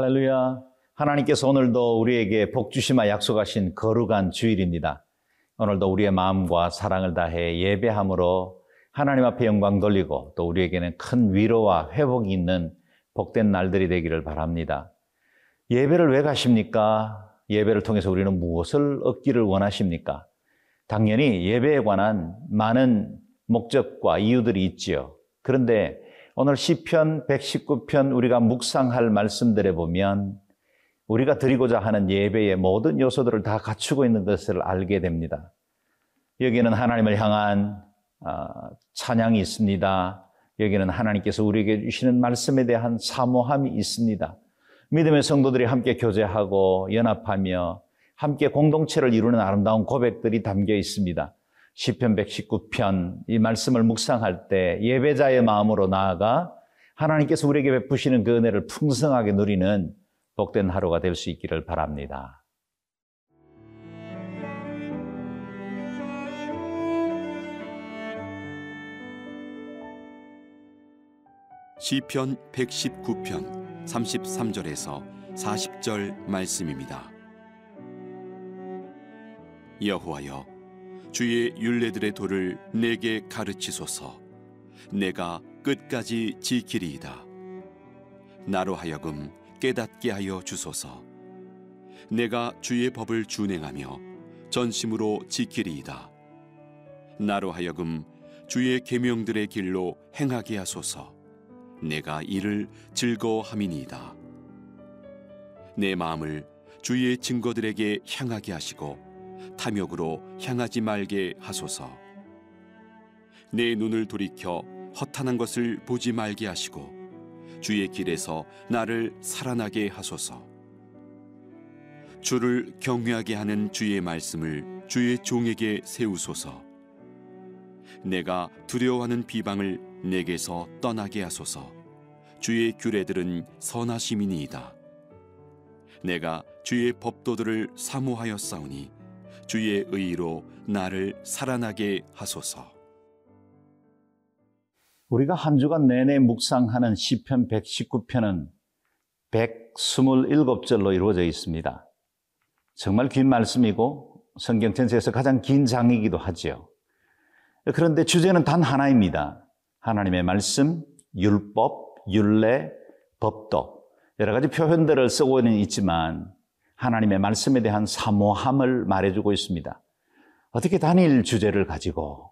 할렐루야. 하나님께서 오늘도 우리에게 복 주시마 약속하신 거룩한 주일입니다. 오늘도 우리의 마음과 사랑을 다해 예배함으로 하나님 앞에 영광 돌리고 또 우리에게는 큰 위로와 회복이 있는 복된 날들이 되기를 바랍니다. 예배를 왜 가십니까? 예배를 통해서 우리는 무엇을 얻기를 원하십니까? 당연히 예배에 관한 많은 목적과 이유들이 있지요. 그런데 오늘 시편 119편 우리가 묵상할 말씀들에 보면 우리가 드리고자 하는 예배의 모든 요소들을 다 갖추고 있는 것을 알게 됩니다. 여기는 하나님을 향한 찬양이 있습니다. 여기는 하나님께서 우리에게 주시는 말씀에 대한 사모함이 있습니다. 믿음의 성도들이 함께 교제하고 연합하며 함께 공동체를 이루는 아름다운 고백들이 담겨 있습니다. 시편 119편 이 말씀을 묵상할 때 예배자의 마음으로 나아가 하나님께서 우리에게 베푸시는 그 은혜를 풍성하게 누리는 복된 하루가 될 수 있기를 바랍니다. 시편 119편 33절에서 40절 말씀입니다. 여호와여 주의 윤례들의 도를 내게 가르치소서. 내가 끝까지 지키리이다. 나로 하여금 깨닫게 하여 주소서. 내가 주의 법을 준행하며 전심으로 지키리이다. 나로 하여금 주의 계명들의 길로 행하게 하소서. 내가 이를 즐거워함이니이다. 내 마음을 주의 증거들에게 향하게 하시고 탐욕으로 향하지 말게 하소서. 내 눈을 돌이켜 허탄한 것을 보지 말게 하시고 주의 길에서 나를 살아나게 하소서. 주를 경외하게 하는 주의 말씀을 주의 종에게 세우소서. 내가 두려워하는 비방을 내게서 떠나게 하소서. 주의 규례들은 선하심이니이다. 내가 주의 법도들을 사모하였사오니 주의 의로 나를 살아나게 하소서. 우리가 한 주간 내내 묵상하는 시편 119편은 127절로 이루어져 있습니다. 정말 긴 말씀이고 성경 전체에서 가장 긴 장이기도 하지요. 그런데 주제는 단 하나입니다. 하나님의 말씀, 율법, 율례, 법도 여러 가지 표현들을 쓰고는 있지만 하나님의 말씀에 대한 사모함을 말해주고 있습니다. 어떻게 단일 주제를 가지고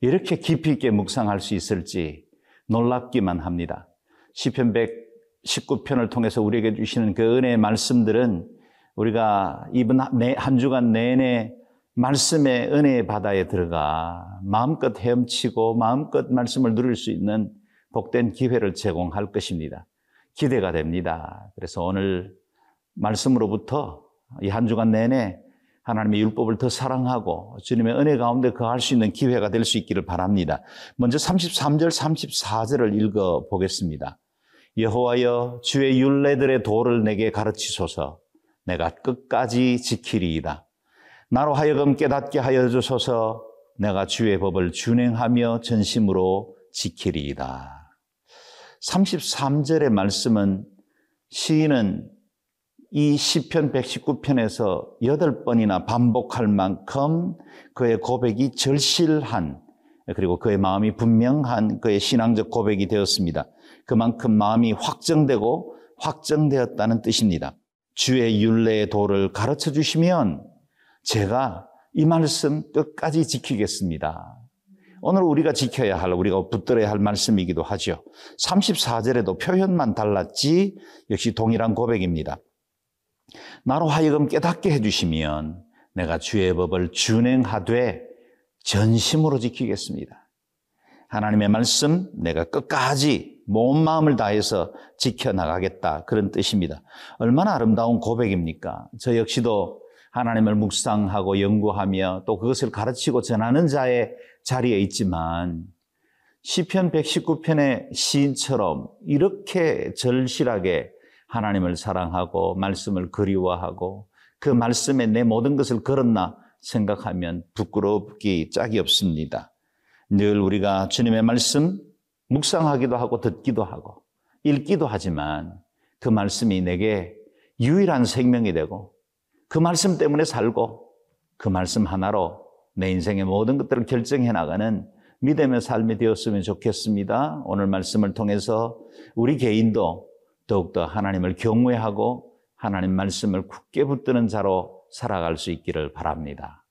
이렇게 깊이 있게 묵상할 수 있을지 놀랍기만 합니다. 시편 119편을 통해서 우리에게 주시는 그 은혜의 말씀들은 우리가 이번 한 주간 내내 말씀의 은혜의 바다에 들어가 마음껏 헤엄치고 마음껏 말씀을 누릴 수 있는 복된 기회를 제공할 것입니다. 기대가 됩니다. 그래서 오늘 말씀으로부터 이 한 주간 내내 하나님의 율법을 더 사랑하고 주님의 은혜 가운데 거할 수 있는 기회가 될 수 있기를 바랍니다. 먼저 33절, 34절을 읽어 보겠습니다. 여호와여 주의 율례들의 도를 내게 가르치소서 내가 끝까지 지키리이다. 나로 하여금 깨닫게 하여 주소서 내가 주의 법을 준행하며 전심으로 지키리이다. 33절의 말씀은 시인은 이 시편 119편에서 여덟 번이나 반복할 만큼 그의 고백이 절실한 그리고 그의 마음이 분명한 그의 신앙적 고백이 되었습니다. 그만큼 마음이 확정되고 확정되었다는 뜻입니다. 주의 윤례의 도를 가르쳐 주시면 제가 이 말씀 끝까지 지키겠습니다. 오늘 우리가 지켜야 할, 우리가 붙들어야 할 말씀이기도 하죠. 34절에도 표현만 달랐지 역시 동일한 고백입니다. 나로 하여금 깨닫게 해주시면 내가 주의 법을 준행하되 전심으로 지키겠습니다. 하나님의 말씀 내가 끝까지 온 마음을 다해서 지켜나가겠다. 그런 뜻입니다. 얼마나 아름다운 고백입니까? 저 역시도 하나님을 묵상하고 연구하며 또 그것을 가르치고 전하는 자의 자리에 있지만 시편 119편의 시인처럼 이렇게 절실하게 하나님을 사랑하고 말씀을 그리워하고 그 말씀에 내 모든 것을 걸었나 생각하면 부끄럽기 짝이 없습니다. 늘 우리가 주님의 말씀 묵상하기도 하고 듣기도 하고 읽기도 하지만 그 말씀이 내게 유일한 생명이 되고 그 말씀 때문에 살고 그 말씀 하나로 내 인생의 모든 것들을 결정해 나가는 믿음의 삶이 되었으면 좋겠습니다. 오늘 말씀을 통해서 우리 개인도 더욱더 하나님을 경외하고 하나님 말씀을 굳게 붙드는 자로 살아갈 수 있기를 바랍니다.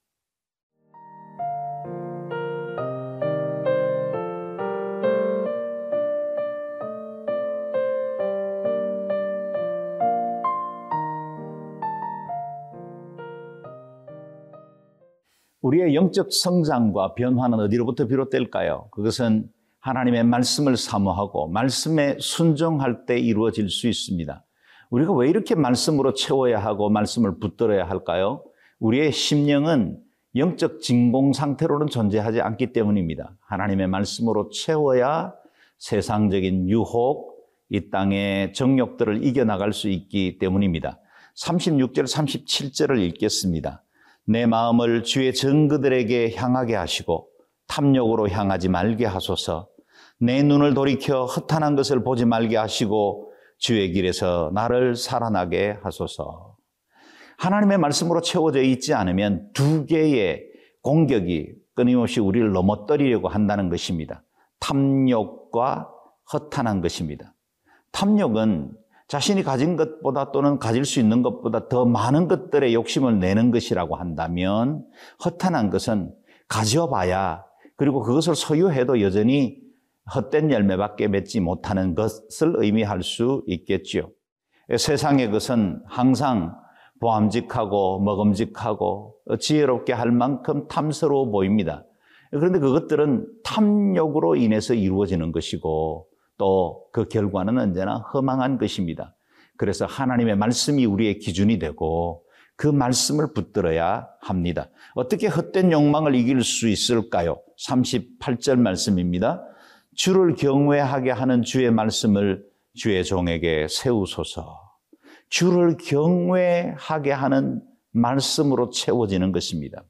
우리의 영적 성장과 변화는 어디로부터 비롯될까요? 그것은 하나님의 말씀을 사모하고 말씀에 순종할 때 이루어질 수 있습니다. 우리가 왜 이렇게 말씀으로 채워야 하고 말씀을 붙들어야 할까요? 우리의 심령은 영적 진공 상태로는 존재하지 않기 때문입니다. 하나님의 말씀으로 채워야 세상적인 유혹, 이 땅의 정욕들을 이겨나갈 수 있기 때문입니다. 36절, 37절을 읽겠습니다. 내 마음을 주의 증거들에게 향하게 하시고 탐욕으로 향하지 말게 하소서. 내 눈을 돌이켜 허탄한 것을 보지 말게 하시고 주의 길에서 나를 살아나게 하소서. 하나님의 말씀으로 채워져 있지 않으면 두 개의 공격이 끊임없이 우리를 넘어뜨리려고 한다는 것입니다. 탐욕과 허탄한 것입니다. 탐욕은 자신이 가진 것보다 또는 가질 수 있는 것보다 더 많은 것들의 욕심을 내는 것이라고 한다면 허탄한 것은 가져봐야 그리고 그것을 소유해도 여전히 헛된 열매밖에 맺지 못하는 것을 의미할 수 있겠지요. 세상의 것은 항상 보암직하고 먹음직하고 지혜롭게 할 만큼 탐스러워 보입니다. 그런데 그것들은 탐욕으로 인해서 이루어지는 것이고 또 그 결과는 언제나 허망한 것입니다. 그래서 하나님의 말씀이 우리의 기준이 되고 그 말씀을 붙들어야 합니다. 어떻게 헛된 욕망을 이길 수 있을까요? 38절 말씀입니다. 주를 경외하게 하는 주의 말씀을 주의 종에게 세우소서. 주를 경외하게 하는 말씀으로 채워지는 것입니다.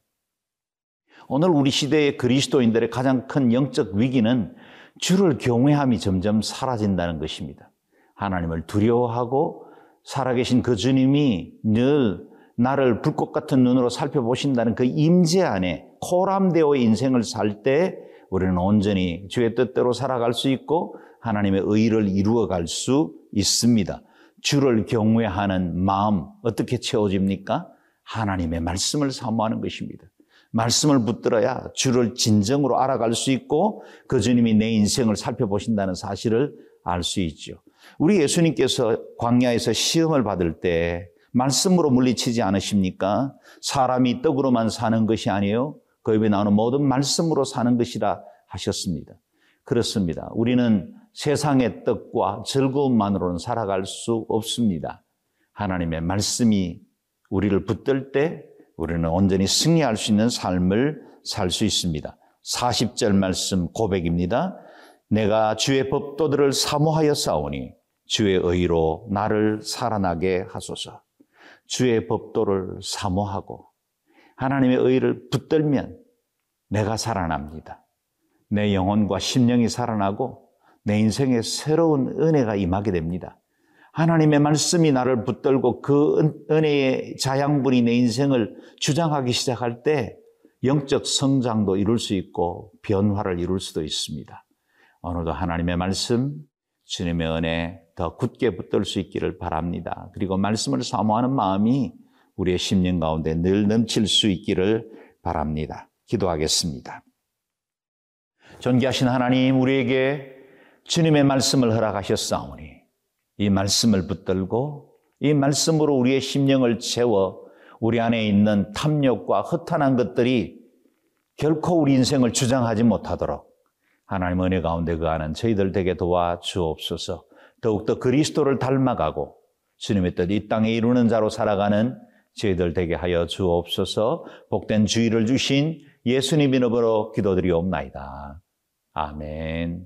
오늘 우리 시대의 그리스도인들의 가장 큰 영적 위기는 주를 경외함이 점점 사라진다는 것입니다. 하나님을 두려워하고 살아계신 그 주님이 늘 나를 불꽃 같은 눈으로 살펴보신다는 그 임재 안에 코람되어 인생을 살 때 우리는 온전히 주의 뜻대로 살아갈 수 있고 하나님의 의를 이루어갈 수 있습니다. 주를 경외하는 마음 어떻게 채워집니까? 하나님의 말씀을 사모하는 것입니다. 말씀을 붙들어야 주를 진정으로 알아갈 수 있고 그 주님이 내 인생을 살펴보신다는 사실을 알 수 있죠. 우리 예수님께서 광야에서 시험을 받을 때 말씀으로 물리치지 않으십니까? 사람이 떡으로만 사는 것이 아니에요. 그 입에 나오는 모든 말씀으로 사는 것이라 하셨습니다. 그렇습니다. 우리는 세상의 떡과 즐거움만으로는 살아갈 수 없습니다. 하나님의 말씀이 우리를 붙들 때 우리는 온전히 승리할 수 있는 삶을 살 수 있습니다. 40절 말씀 고백입니다. 내가 주의 법도들을 사모하여 싸우니 주의 의로 나를 살아나게 하소서. 주의 법도를 사모하고 하나님의 의를 붙들면 내가 살아납니다. 내 영혼과 심령이 살아나고 내 인생에 새로운 은혜가 임하게 됩니다. 하나님의 말씀이 나를 붙들고 그 은혜의 자양분이 내 인생을 주장하기 시작할 때 영적 성장도 이룰 수 있고 변화를 이룰 수도 있습니다. 오늘도 하나님의 말씀, 주님의 은혜 더 굳게 붙들 수 있기를 바랍니다. 그리고 말씀을 사모하는 마음이 우리의 심령 가운데 늘 넘칠 수 있기를 바랍니다. 기도하겠습니다. 존귀하신 하나님, 우리에게 주님의 말씀을 허락하셨사오니 이 말씀을 붙들고 이 말씀으로 우리의 심령을 채워 우리 안에 있는 탐욕과 허탄한 것들이 결코 우리 인생을 주장하지 못하도록 하나님 은혜 가운데 그하는 저희들 되게 도와 주옵소서. 더욱더 그리스도를 닮아가고 주님의 뜻 이 땅에 이루는 자로 살아가는 저희들 되게 하여 주옵소서. 복된 주의를 주신 예수님 이름으로 기도드리옵나이다. 아멘.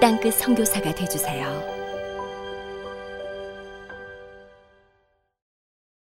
땅끝 선교사가 되주세요.